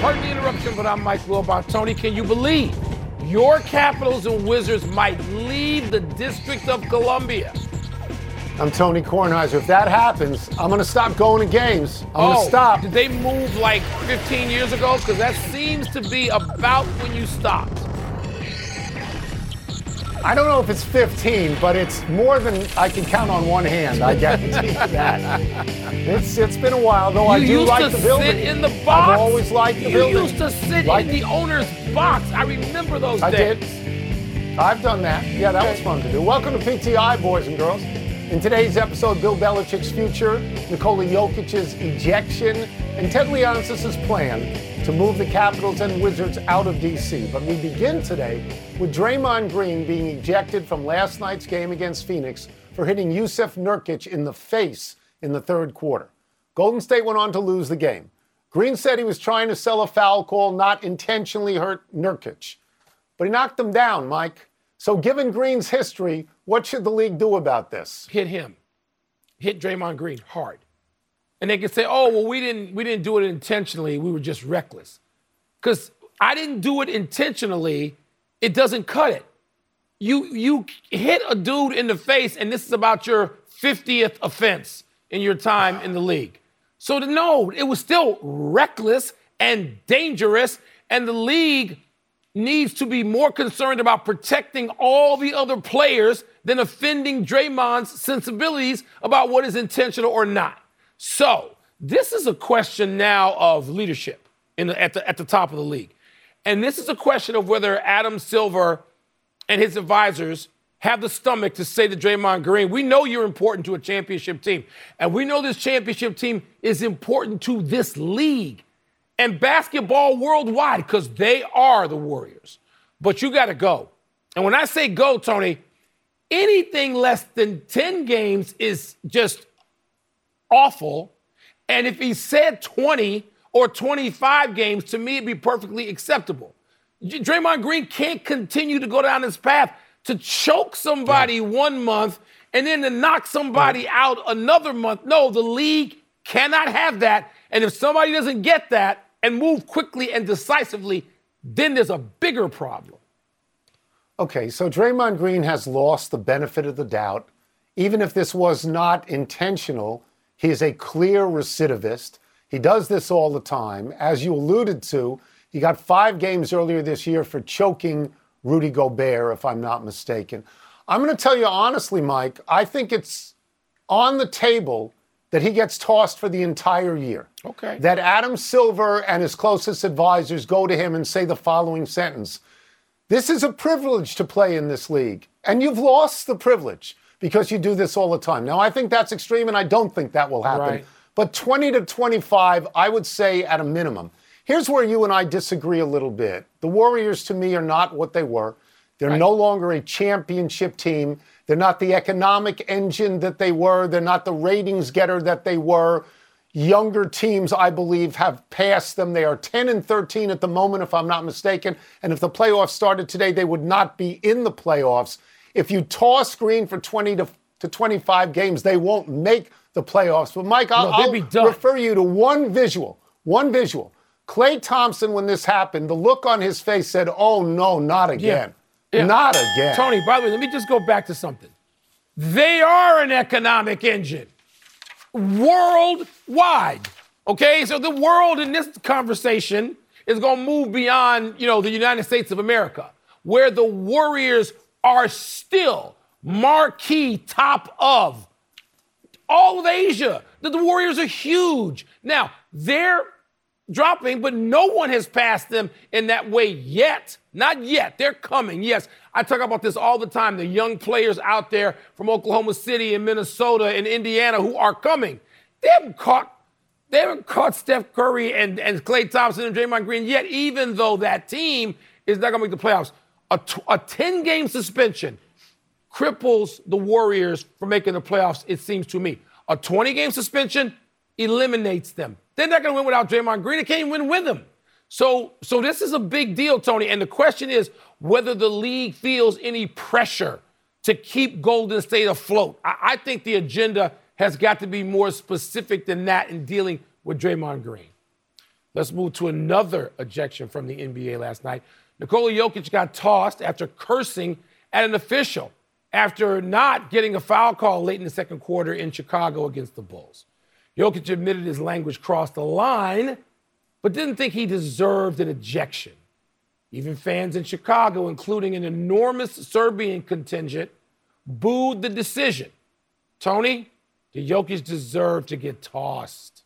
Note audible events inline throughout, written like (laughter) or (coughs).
Pardon the interruption, but I'm Mike Wilbon. Tony, can you believe your Capitals and Wizards might leave the District of Columbia? I'm Tony Kornheiser. If that happens, I'm going to stop going to games. I'm going Oh, to stop. Did they move like 15 years ago? Because that seems to be about when you stopped. I don't know if it's 15, but it's more than I can count on one hand. I guarantee you that. It's it's been a while, though. I do like to the building. sit in the box. I've always liked the you building. used to sit Like- in the owner's box. I remember those I days. did. I've done that. Yeah, that was fun to do. Welcome to PTI, boys and girls. In today's episode, Bill Belichick's future, Nikola Jokic's ejection, and Ted Leonsis' plan to move the Capitals and Wizards out of D.C. But we begin today with Draymond Green being ejected from last night's game against Phoenix for hitting Jusuf Nurkic in the face in the third quarter. Golden State went on to lose the game. Green said he was trying to sell a foul call, not intentionally hurt Nurkic but he knocked him down, Mike. So, given Green's history, what should the league do about this? hit him, hit Draymond Green hard, and they can say, "Oh, well, we didn't we didn't do it intentionally. We were just reckless." Because I didn't do it intentionally, it doesn't cut it. You you hit a dude in the face, and this is about your 50th offense in your time in the league. So no, it was still reckless and dangerous, and the league needs to be more concerned about protecting all the other players than offending Draymond's sensibilities about what is intentional or not. So, this is a question now of leadership the, at, the, at the top of the league. And this is a question of whether Adam Silver and his advisors have the stomach to say to Draymond Green, we know you're important to a championship team. And we know this championship team is important to this league and basketball worldwide because they are the Warriors. But you got to go. And when I say go, Tony, anything less than 10 games is just awful. And if he said 20 or 25 games, to me, it'd be perfectly acceptable. Draymond Green can't continue to go down this path to choke somebody one month and then to knock somebody out another month. No, the league cannot have that. And if somebody doesn't get that and move quickly and decisively, then there's a bigger problem. Okay, so Draymond Green has lost the benefit of the doubt. Even if this was not intentional, he is a clear recidivist. He does this all the time. As you alluded to, he got five games earlier this year for choking Rudy Gobert, if I'm not mistaken. I'm going to tell you honestly, Mike, I think it's on the table that he gets tossed for the entire year. Okay. That Adam Silver and his closest advisors go to him and say the following sentence This is a privilege to play in this league, and you've lost the privilege because you do this all the time. Now, I think that's extreme, and I don't think that will happen. Right. But 20 to 25, I would say at a minimum. Here's where you and I disagree a little bit. The Warriors, to me, are not what they were. They're no longer a championship team. They're not the economic engine that they were. They're not the ratings getter that they were. Younger teams, I believe, have passed them. They are 10 and 13 at the moment, if I'm not mistaken. And if the playoffs started today, they would not be in the playoffs. If you toss Green for 20 to, to 25 games, they won't make the playoffs. But Mike, I'll, No, I'll refer you to one visual. One visual. Klay Thompson, when this happened, the look on his face said, "Oh no, not again, Yeah. Not again." Tony, by the way, let me just go back to something. They are an economic engine worldwide. Okay, so the world in this conversation is going to move beyond, you know, the United States of America, where the Warriors are still marquee top of all of Asia. The, the Warriors are huge. Now, they're dropping, but no one has passed them in that way yet. Not yet. They're coming. Yes, I talk about this all the time. The young players out there from Oklahoma City and Minnesota and Indiana who are coming. They haven't caught they haven't caught Steph Curry and, and Klay Thompson and Draymond Green yet, even though that team is not going to make the playoffs. A 10 game suspension cripples the Warriors from making the playoffs, it seems to me. A 20 game suspension eliminates them. They're not going to win without Draymond Green. They can't even win with him. So, so this is a big deal, Tony. And the question is whether the league feels any pressure to keep Golden State afloat. I, I think the agenda has got to be more specific than that in dealing with Draymond Green. Let's move to another ejection from the NBA last night. Nikola Jokic got tossed after cursing at an official after not getting a foul call late in the second quarter in Chicago against the Bulls. Jokic admitted his language crossed the line, but didn't think he deserved an ejection. Even fans in Chicago, including an enormous Serbian contingent, booed the decision. Tony, did Jokic deserve to get tossed?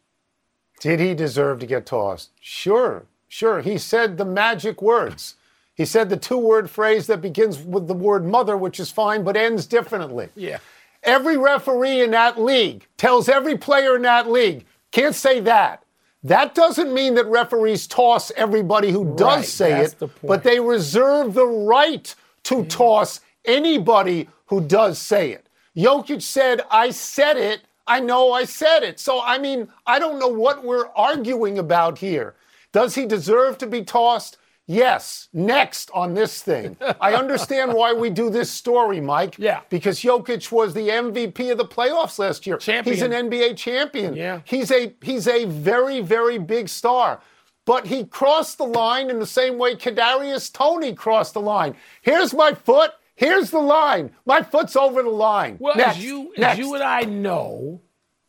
Did he deserve to get tossed? Sure, sure. He said the magic words. He said the two word phrase that begins with the word mother, which is fine, but ends differently. Yeah. Every referee in that league tells every player in that league, can't say that. That doesn't mean that referees toss everybody who does Right, say it, but they reserve the right to toss anybody who does say it. Jokic said, I said it. I know I said it. So, I mean, I don't know what we're arguing about here. Does he deserve to be tossed? Yes. Next on this thing. I (laughs) understand why we do this story, Mike. Yeah. Because Jokic was the MVP of the playoffs last year. Champion. He's an NBA champion. Yeah. He's a he's a very, very big star. But he crossed the line in the same way Kadarius Toney crossed the line. Here's my foot. Here's the line. My foot's over the line. Well, Next. as you Next. as you and I know,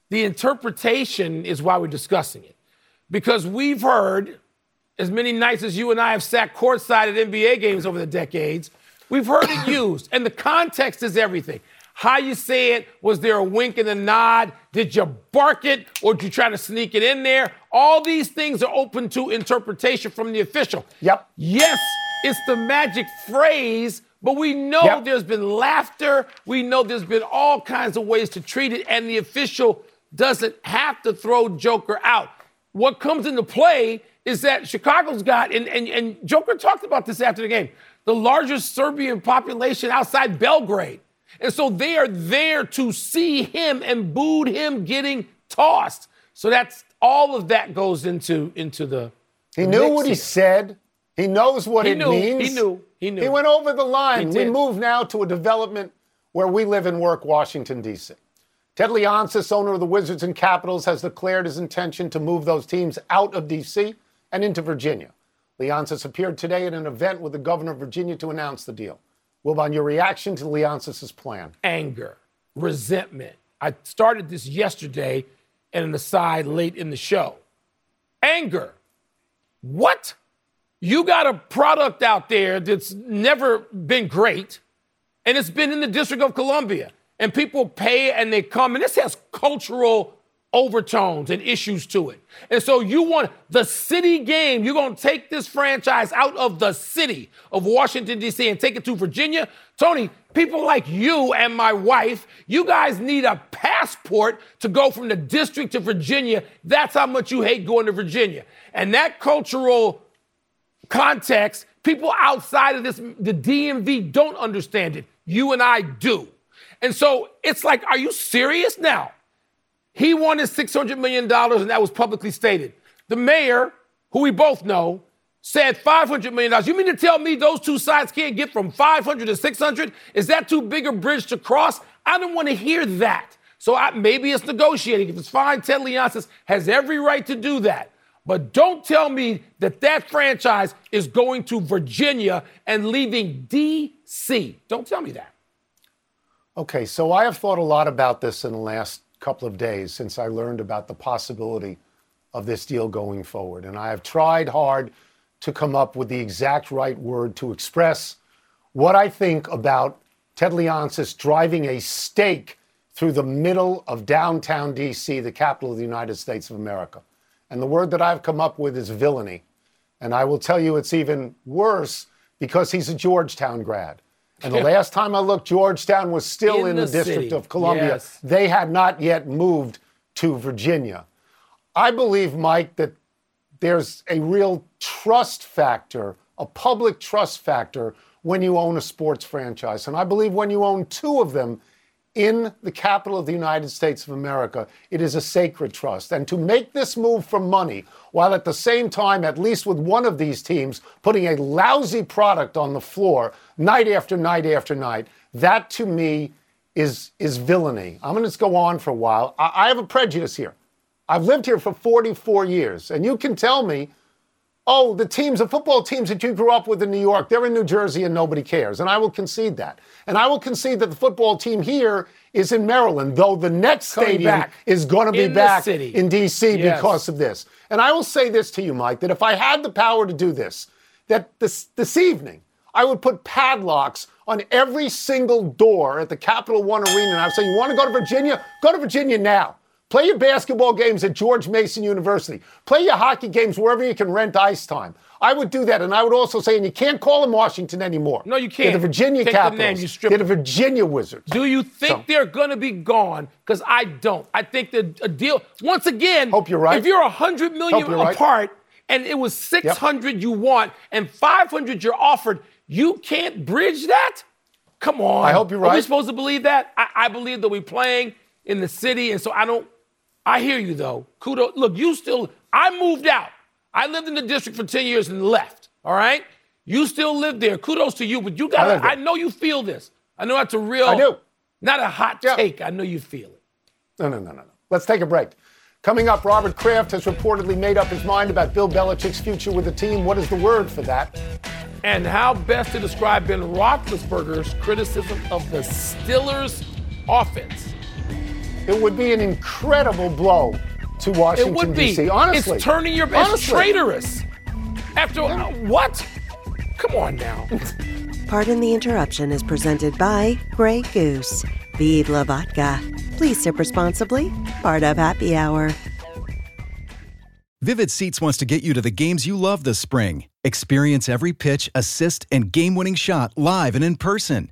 the interpretation is why we're discussing it. Because we've heard, as many nights as you and I have sat courtside at NBA games over the decades, we've heard it (coughs) used. And the context is everything. How you say it, was there a wink and a nod? Did you bark it or did you try to sneak it in there? All these things are open to interpretation from the official. Yep. Yes, it's the magic phrase, but we know Yep. there's been laughter. We know there's been all kinds of ways to treat it, and the official doesn't have to throw Joker out. What comes into play is that Chicago's got, and, and, and Joker talked about this after the game, the largest Serbian population outside Belgrade. And so they are there to see him and booed him getting tossed. So that's all of that goes into, into the. He knew what he said. He knows what He it knew. means. He knew. He knew. He went over the line. We move now to a development where we live and work, Washington, D.C. Ted Leonsis, owner of the Wizards and Capitals, has declared his intention to move those teams out of D.C. and into Virginia. Leonsis appeared today at an event with the governor of Virginia to announce the deal. Wilbon, your reaction to Leonsis' plan? anger, resentment. I started this yesterday and an aside late in the show. Anger. What? You got a product out there that's never been great, and it's been in the District of Columbia, and people pay and they come, and this has cultural overtones and issues to it. And so you want the city game, you're going to take this franchise out of the city of Washington, D.C., and take it to Virginia. Tony, people like you and my wife, you guys need a passport to go from the district to Virginia. That's how much you hate going to Virginia. And that cultural context, people outside of this, the DMV don't understand it. You and I do. And so it's like, are you serious now? He wanted $600 million, and that was publicly stated. The mayor, who we both know, said $500 million. You mean to tell me those two sides can't get from 500 to 600? Is that too big a bridge to cross? I don't want to hear that. So I, maybe it's negotiating. If it's fine, Ted Leonsis has every right to do that. But don't tell me that that franchise is going to Virginia and leaving D.C. Don't tell me that. Okay, so I have thought a lot about this in the last couple of days since I learned about the possibility of this deal going forward. And I have tried hard to come up with the exact right word to express what I think about Ted Leonsis driving a stake through the middle of downtown D.C., the capital of the United States of America. And the word that I've come up with is villainy. And I will tell you it's even worse because he's a Georgetown grad. And the last time I looked, Georgetown was still In in, the the, District of Columbia. Yes. They had not yet moved to Virginia. I believe, Mike, that there's a real trust factor, a public trust factor, when you own a sports franchise. And I believe when you own two of them in the capital of the United States of America, it is a sacred trust. And to make this move for money, while at the same time, at least with one of these teams, putting a lousy product on the floor night after night after night, that to me is, is villainy. I'm going to go on for a while. I, I have a prejudice here. I've lived here for 44 years, and you can tell me, oh, the teams, the football teams that you grew up with in New York, they're in New Jersey and nobody cares. And I will concede that. And I will concede that the football team here is in Maryland, though the next stadium is going to be in back in D.C. Yes. because of this. And I will say this to you, Mike, that if I had the power to do this, that this, this evening, I would put padlocks on every single door at the Capital One Arena. And I would say, you want to go to Virginia? Go to Virginia now. Play your basketball games at George Mason University. Play your hockey games wherever you can rent ice time. I would do that. And I would also say, and you can't call them Washington anymore. No, you They're can't. the Virginia Take the Capitals. name, you strip They're the. Virginia Wizards. Do you think So- they're going to be gone? Because I don't. I think that a deal. Once again, Hope you're right. If you're hundred million you're right. apart, and it was six hundred you want and five hundred you're offered, you can't bridge that. Come on. I hope you're right. Are we supposed to believe that? I, I believe that we're playing in the city, and so I don't. I hear you though. Kudos. Look, you still. I moved out. I lived in the district for ten years and left. All right. You still live there. Kudos to you, but you got. to. I know you feel this. I know that's a real. I do. Not a hot Yeah. take. I know you feel it. No, no, no, no, no. Let's take a break. Coming up, Robert Kraft has reportedly made up his mind about Bill Belichick's future with the team. What is the word for that? And how best to describe Ben Roethlisberger's criticism of the Steelers' offense? It would be an incredible blow to It Washington, would be. D.C. Honestly. it's turning your back. it's Honestly. traitorous. After uh, what? Come on now. Pardon the interruption is presented by Grey Goose. Vive la vodka. Please sip responsibly. Part of happy hour. Vivid Seats wants to get you to the games you love this spring. Experience every pitch, assist, and game winning shot live and in person.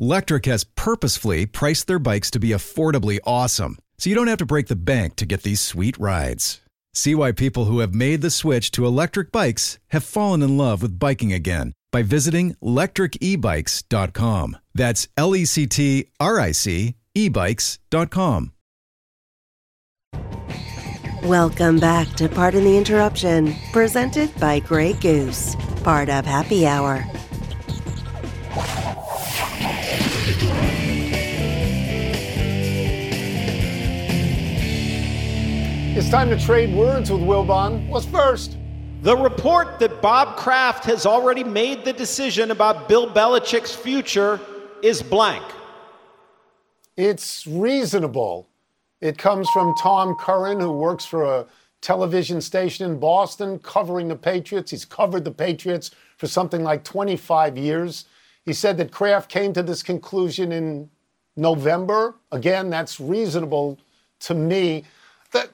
Lectric has purposefully priced their bikes to be affordably awesome, so you don't have to break the bank to get these sweet rides. See why people who have made the switch to electric bikes have fallen in love with biking again by visiting lectricebikes.com. That's L E C T R I C ebikes.com. Welcome back to Pardon the Interruption, presented by Grey Goose. Part of happy hour. It's time to trade words with Wilbon. What's first? The report that Bob Kraft has already made the decision about Bill Belichick's future is blank. It's reasonable. It comes from Tom Curran, who works for a television station in Boston covering the Patriots. He's covered the Patriots for something like 25 years. He said that Kraft came to this conclusion in November. Again, that's reasonable to me. That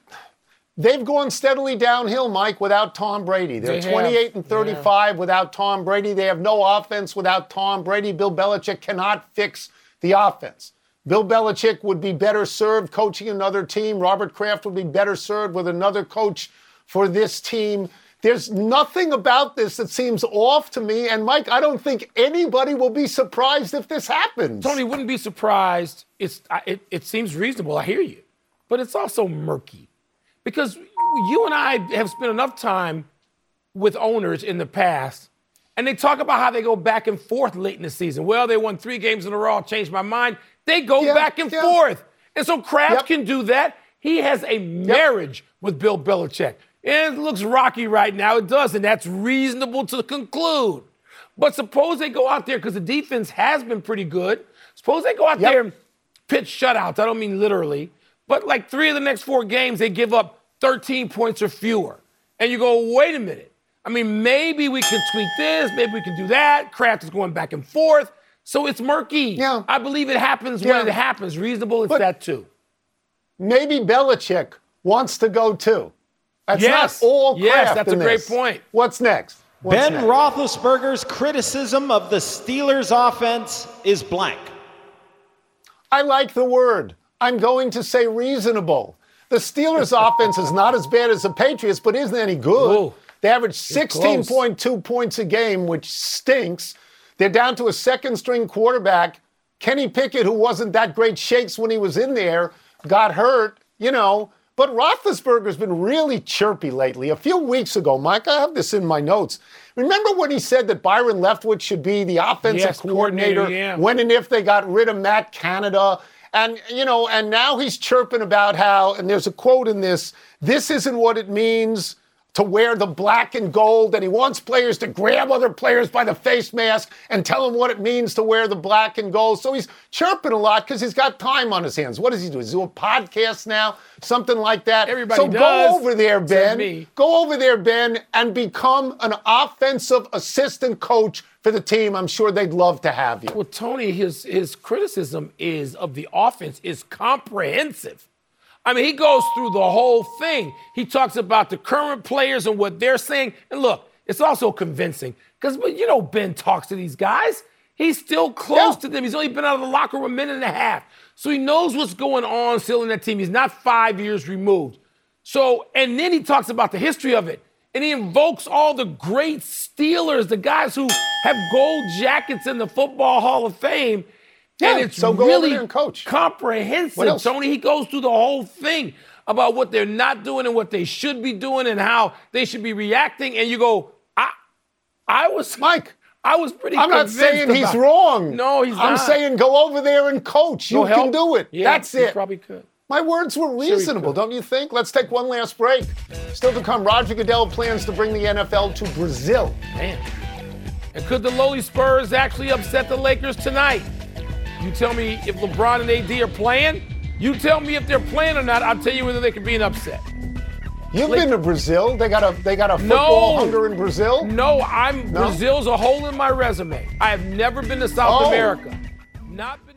they've gone steadily downhill, Mike, without Tom Brady. They're They have. 28 and 35 without Tom Brady. They have no offense without Tom Brady. Bill Belichick cannot fix the offense. Bill Belichick would be better served coaching another team. Robert Kraft would be better served with another coach for this team. There's nothing about this that seems off to me. And Mike, I don't think anybody will be surprised if this happens. Tony wouldn't be surprised. It's it, it seems reasonable. I hear you, but it's also murky because you and I have spent enough time with owners in the past, and they talk about how they go back and forth late in the season. Well, they won three games in a row. Changed my mind. They go Yeah, back and yeah. forth, and so Kraft Yep. can do that. He has a marriage with Bill Belichick. And it looks rocky right now. It does, and that's reasonable to conclude. But suppose they go out there because the defense has been pretty good. Suppose they go out Yep. there and pitch shutouts. I don't mean literally, but like three of the next four games, they give up 13 points or fewer. And you go, wait a minute. I mean, maybe we can tweak this, maybe we can do that. Kraft is going back and forth. So it's murky. Yeah. I believe it happens Yeah. when it happens. Reasonable, it's But- that too. Maybe Belichick wants to go too. That's Yes. not all Yes, Kraft that's in a great this. point. What's next? What's Ben next? Roethlisberger's criticism of the Steelers' offense is blank. I like the word. I'm going to say reasonable. The Steelers' (laughs) offense is not as bad as the Patriots, but isn't any good. Ooh. They average 16.2 points a game, which stinks. They're down to a second string quarterback. Kenny Pickett, who wasn't that great shakes when he was in there, got hurt, you know. But Roethlisberger's been really chirpy lately. A few weeks ago, Mike, I have this in my notes. Remember when he said that Byron Leftwich should be the offensive Yes, coordinator, coordinator yeah. when and if they got rid of Matt Canada? And, you know, and now he's chirping about how, and there's a quote in this this isn't what it means to wear the black and gold, and he wants players to grab other players by the face mask and tell them what it means to wear the black and gold. So he's chirping a lot because he's got time on his hands. What does he do? Does he do a podcast now? Something like that. Everybody so does, go over there, Ben. Go over there, Ben, and become an offensive assistant coach for the team. I'm sure they'd love to have you. Well, Tony, his his criticism is of the offense is comprehensive. I mean, he goes through the whole thing. He talks about the current players and what they're saying. And look, it's also convincing because you know Ben talks to these guys. He's still close Yeah. to them. He's only been out of the locker room a minute and a half, so he knows what's going on still in that team. He's not five years removed. So, and then he talks about the history of it. And he invokes all the great Steelers, the guys who have gold jackets in the Football Hall of Fame. And it's so go over really there and coach. comprehensive. Tony, he goes through the whole thing about what they're not doing and what they should be doing and how they should be reacting. And you go, I, I was, (laughs) Mike, I was pretty. I'm not saying he's wrong. No, he's not. I'm not. saying go over there and coach. Go You can do it. Yeah, That's he it. Probably could. My words were reasonable, could. don't you think? Let's take one last break. Still to come, Roger Goodell plans to bring the NFL to Brazil. Man. And could the lowly Spurs actually upset the Lakers tonight? You tell me if LeBron and AD are playing. You tell me if they're playing or not. I'll tell you whether they could be an upset. You've Like- been to Brazil. They got a they got a football No. hunger in Brazil. No, I'm No? Brazil's a hole in my resume. I have never been to South Oh. America. Not been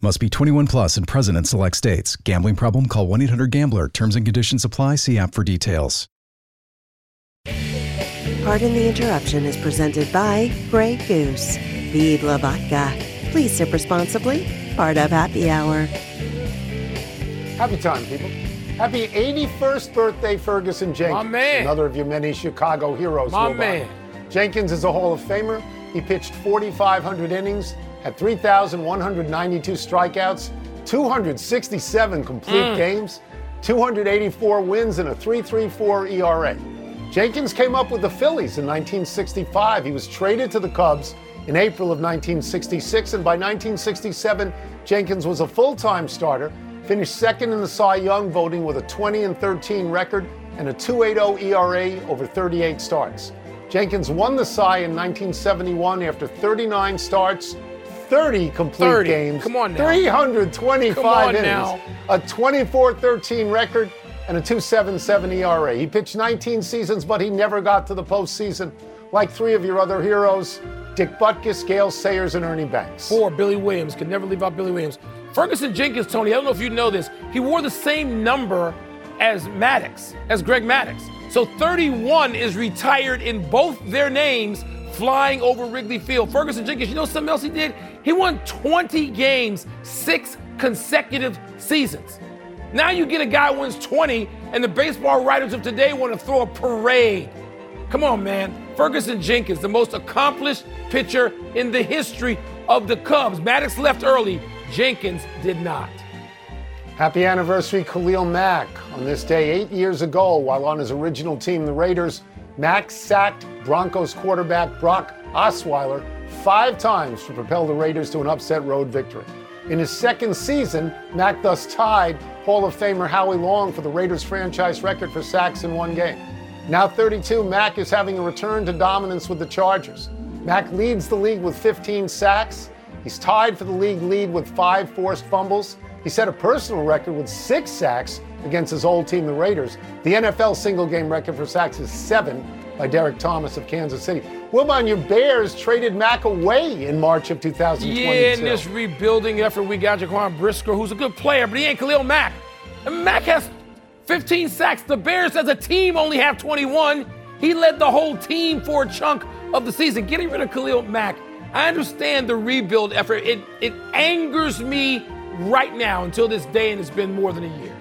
Must be 21 plus and present in select states. Gambling problem? Call 1 800 Gambler. Terms and conditions apply. See app for details. Pardon the Interruption is presented by Grey Goose. Vive la vodka. Please sip responsibly. Part of Happy Hour. Happy time, people. Happy 81st birthday, Ferguson Jenkins. My man. Another of your many Chicago heroes. My Wilbon. man. Jenkins is a Hall of Famer. He pitched 4,500 innings, had 3,192 strikeouts, 267 complete Mm. games, 284 wins, and a 3.34 ERA. Jenkins came up with the Phillies in 1965. He was traded to the Cubs in April of 1966, and by 1967, Jenkins was a full-time starter. Finished second in the Cy Young voting with a 20 and 13 record and a 2.80 ERA over 38 starts. Jenkins won the Cy in 1971 after 39 starts, 30 complete 30. games, Come on now. 325 Come on innings, now. a 24-13 record, and a 2.77 ERA. He pitched 19 seasons, but he never got to the postseason. Like three of your other heroes, Dick Butkus, Gale Sayers, and Ernie Banks. Four, Billy Williams. Could never leave out Billy Williams. Ferguson Jenkins, Tony, I don't know if you know this. He wore the same number as Maddux, as Greg Maddux. So 31 is retired in both their names flying over Wrigley Field. Ferguson Jenkins, you know something else he did? He won 20 games, six consecutive seasons. Now you get a guy who wins 20, and the baseball writers of today want to throw a parade. Come on, man. Ferguson Jenkins, the most accomplished pitcher in the history of the Cubs. Maddux left early. Jenkins did not. Happy anniversary, Khalil Mack. On this day, eight years ago, while on his original team, the Raiders, Mack sacked Broncos quarterback Brock Osweiler five times to propel the Raiders to an upset road victory. In his second season, Mack thus tied Hall of Famer Howie Long for the Raiders franchise record for sacks in one game. Now 32, Mack is having a return to dominance with the Chargers. Mack leads the league with 15 sacks. He's tied for the league lead with five forced fumbles. He set a personal record with six sacks against his old team, the Raiders. The NFL single game record for sacks is seven by Derrick Thomas of Kansas City. Wilbon, your Bears traded Mack away in March of 2022. Yeah, in this rebuilding effort, we got Jaquan Brisker, who's a good player, but he ain't Khalil Mack. And Mack has 15 sacks. The Bears, as a team, only have 21. He led the whole team for a chunk of the season. Getting rid of Khalil Mack, I understand the rebuild effort. It, it angers me right now until this day, and it's been more than a year.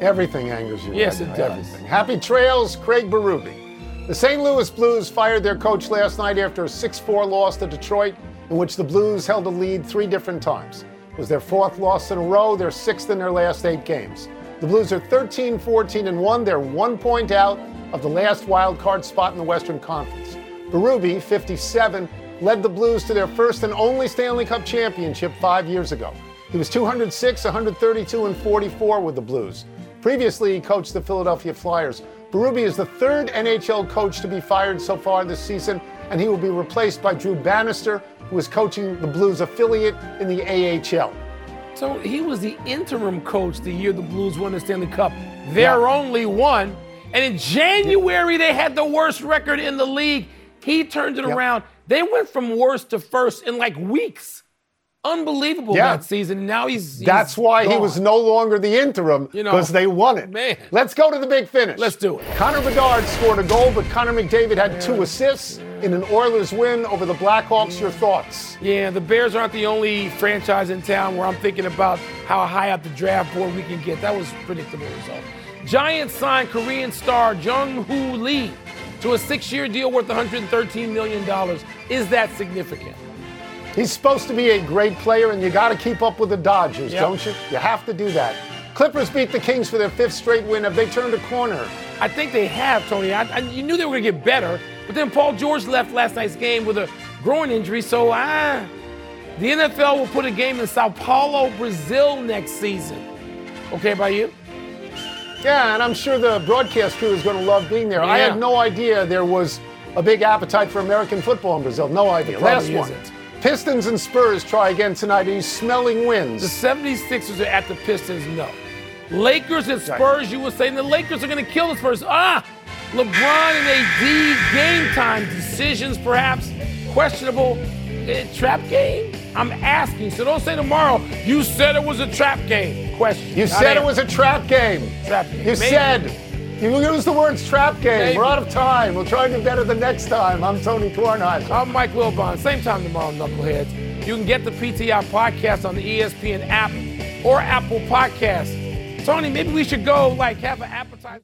Everything angers you. Yes, right it now, does. Everything. Happy trails, Craig Berube. The St. Louis Blues fired their coach last night after a 6 4 loss to Detroit, in which the Blues held a lead three different times. It was their fourth loss in a row, their sixth in their last eight games. The Blues are 13 14 and 1. They're one point out of the last wild card spot in the Western Conference. Berube, 57, led the Blues to their first and only Stanley Cup championship five years ago. He was 206, 132, and 44 with the Blues. Previously, he coached the Philadelphia Flyers. Berube is the third NHL coach to be fired so far this season, and he will be replaced by Drew Bannister, who is coaching the Blues affiliate in the AHL. So he was the interim coach the year the Blues won the Stanley Cup. Their Yeah. only one. And in January, they had the worst record in the league. He turned it Yep. around. They went from worst to first in like weeks. Unbelievable Yeah. that season. Now he's, he's That's why he was no longer the interim You know, because they won it. man. Let's go to the big finish. Let's do it. Connor Bedard scored a goal, but Connor McDavid had two assists in an Oilers win over the Blackhawks. Your thoughts? Yeah, the Bears aren't the only franchise in town where I'm thinking about how high up the draft board we can get. That was a predictable result. Giants signed Korean star Jung Hoo Lee to a six-year deal worth $113 million. Is that significant? He's supposed to be a great player, and you got to keep up with the Dodgers, Yep. don't you? You have to do that. Clippers beat the Kings for their fifth straight win. Have they turned a corner? I think they have, Tony. I, I, you knew they were going to get better, but then Paul George left last night's game with a groin injury, so I, the NFL will put a game in Sao Paulo, Brazil next season. Okay by you? Yeah, and I'm sure the broadcast crew is going to love being there. I had no idea there was a big appetite for American football in Brazil. No idea. Last one. isn't. Pistons and Spurs try again tonight. Are you smelling wins? The 76ers are at the Pistons, no. Lakers and Spurs, you were saying the Lakers are going to kill the Spurs. Ah, LeBron and AD, game time decisions perhaps, questionable. Eh, trap game? I'm asking, so don't say tomorrow, you said it was a trap game. Question. You said it was a trap game. Trap game. You Maybe. said. You use the words trap game. Maybe. We're out of time. We'll try to do better the next time. I'm Tony Kornheiser. I'm Mike Wilbon. Same time tomorrow, Knuckleheads. You can get the PTI podcast on the ESPN app or Apple Podcast. Tony, maybe we should go like have an appetizer.